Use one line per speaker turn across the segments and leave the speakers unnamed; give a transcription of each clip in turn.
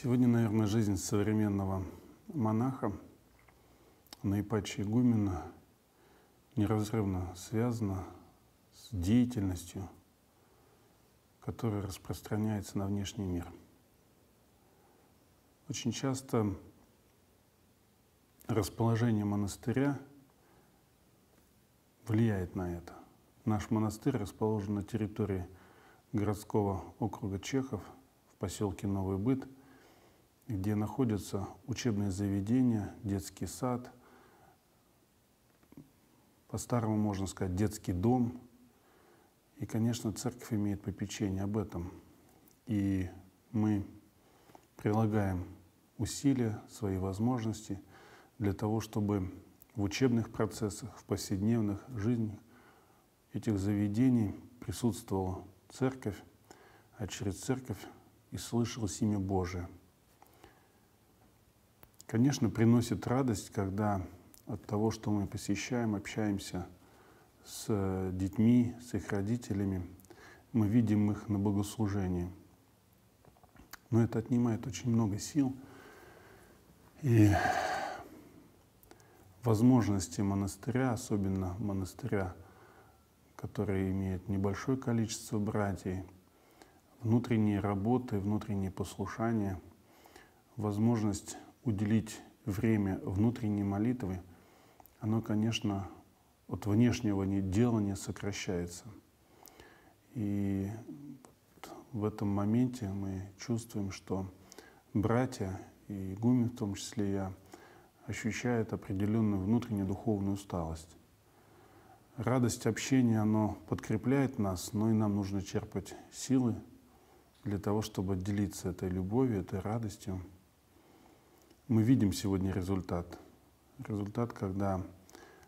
Сегодня, наверное, жизнь современного монаха Наипачи Игумена неразрывно связана с деятельностью, которая распространяется на внешний мир. Очень часто расположение монастыря влияет на это. Наш монастырь расположен на территории городского округа Чехов в поселке Новый Быт, где находятся учебные заведения, детский сад, по-старому можно сказать детский дом. И, конечно, церковь имеет попечение об этом. И мы прилагаем усилия, свои возможности для того, чтобы в учебных процессах, в повседневных жизнях этих заведений присутствовала церковь, а через церковь и слышалось имя Божие. Конечно, приносит радость, когда от того, что мы посещаем, общаемся с детьми, с их родителями, мы видим их на богослужении. Но это отнимает очень много сил. И возможности монастыря, особенно монастыря, который имеет небольшое количество братьев, внутренние работы, внутренние послушания, возможность уделить время внутренней молитвы, оно, конечно, от внешнего делания сокращается. И в этом моменте мы чувствуем, что братья и игумен в том числе я ощущают определенную внутреннюю духовную усталость. Радость общения, оно подкрепляет нас, но и нам нужно черпать силы для того, чтобы делиться этой любовью, этой радостью. Мы видим сегодня результат. Результат, когда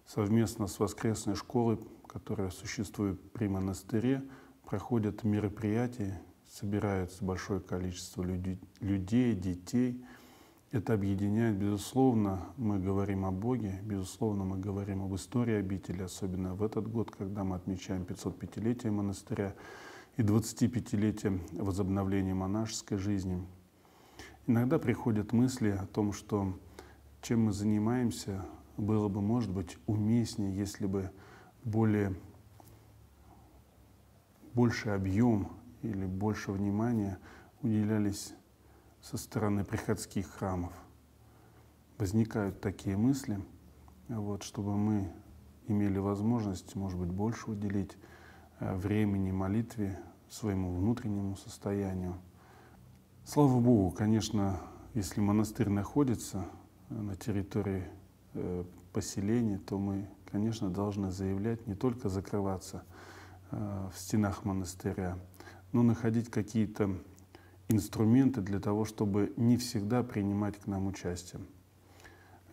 совместно с воскресной школой, которая существует при монастыре, проходят мероприятия, собирается большое количество людей, детей – это объединяет, безусловно, мы говорим о Боге, безусловно, мы говорим об истории обители, особенно в этот год, когда мы отмечаем 505-летие монастыря и 25-летие возобновления монашеской жизни. Иногда приходят мысли о том, что чем мы занимаемся, было бы, может быть, уместнее, если бы более, больше объем или больше внимания уделялись со стороны приходских храмов. Возникают такие мысли, вот, чтобы мы имели возможность, может быть, больше уделить э, времени молитве, своему внутреннему состоянию. Слава Богу, конечно, если монастырь находится на территории э, поселения, то мы, конечно, должны заявлять не только закрываться э, в стенах монастыря, но находить какие-то инструменты для того, чтобы не всегда принимать к нам участие.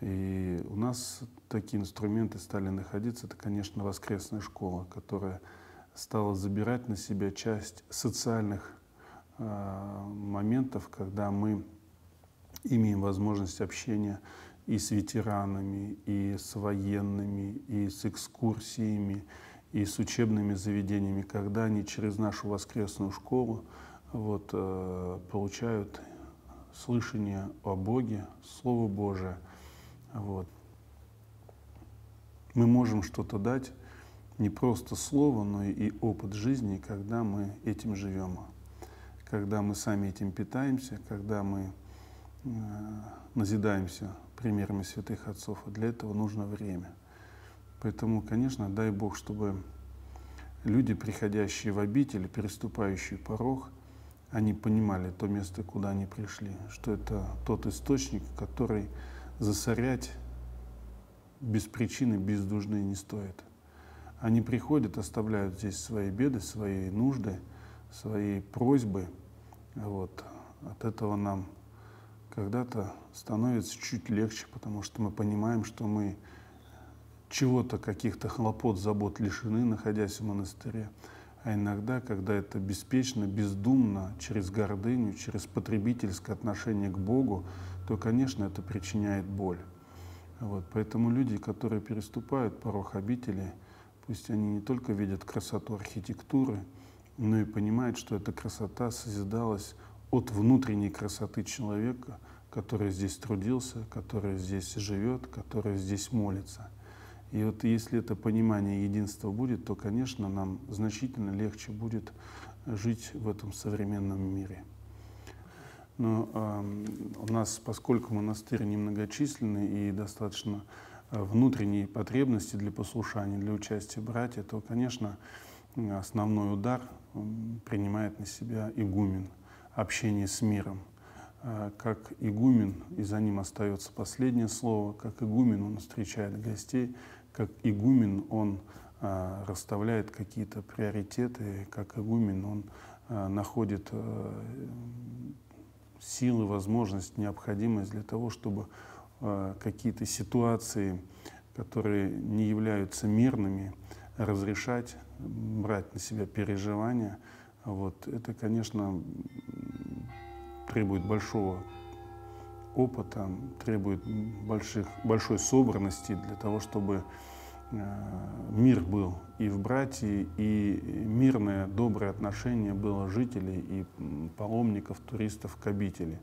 И у нас такие инструменты стали находиться. Это, конечно, воскресная школа, которая стала забирать на себя часть социальных э, моментов, когда мы имеем возможность общения и с ветеранами, и с военными, и с экскурсиями, и с учебными заведениями, когда они через нашу воскресную школу вот, э, получают слышание о Боге, Слово Божие. Вот. Мы можем что-то дать, не просто слово, но и опыт жизни, когда мы этим живем, когда мы сами этим питаемся, когда мы э, назидаемся примерами святых отцов. И для этого нужно время. Поэтому, конечно, дай Бог, чтобы люди, приходящие в обитель, переступающие порог, они понимали то место, куда они пришли, что это тот источник, который засорять без причины, без нужды не стоит. Они приходят, оставляют здесь свои беды, свои нужды, свои просьбы. Вот. От этого нам когда-то становится чуть легче, потому что мы понимаем, что мы чего-то, каких-то хлопот, забот лишены, находясь в монастыре. А иногда, когда это беспечно, бездумно, через гордыню, через потребительское отношение к Богу, то, конечно, это причиняет боль. Вот, поэтому люди, которые переступают порог обители, пусть они не только видят красоту архитектуры, но и понимают, что эта красота созидалась от внутренней красоты человека, который здесь трудился, который здесь живет, который здесь молится. И вот если это понимание единства будет, то, конечно, нам значительно легче будет жить в этом современном мире. Но э, у нас, поскольку монастырь немногочисленный и достаточно э, внутренние потребности для послушания, для участия братья, то, конечно, основной удар принимает на себя игумен, общение с миром. Э, как игумен, и за ним остается последнее слово, как игумен он встречает гостей, как игумен он э, расставляет какие-то приоритеты, как игумен он э, находит силы, возможность, необходимость для того, чтобы какие-то ситуации, которые не являются мирными, разрешать, брать на себя переживания. Вот. Это, конечно, требует большого опыта, требует больших, большой собранности для того, чтобы э, мир был и в братье, и мирное, доброе отношение было жителей и паломников, туристов к обители.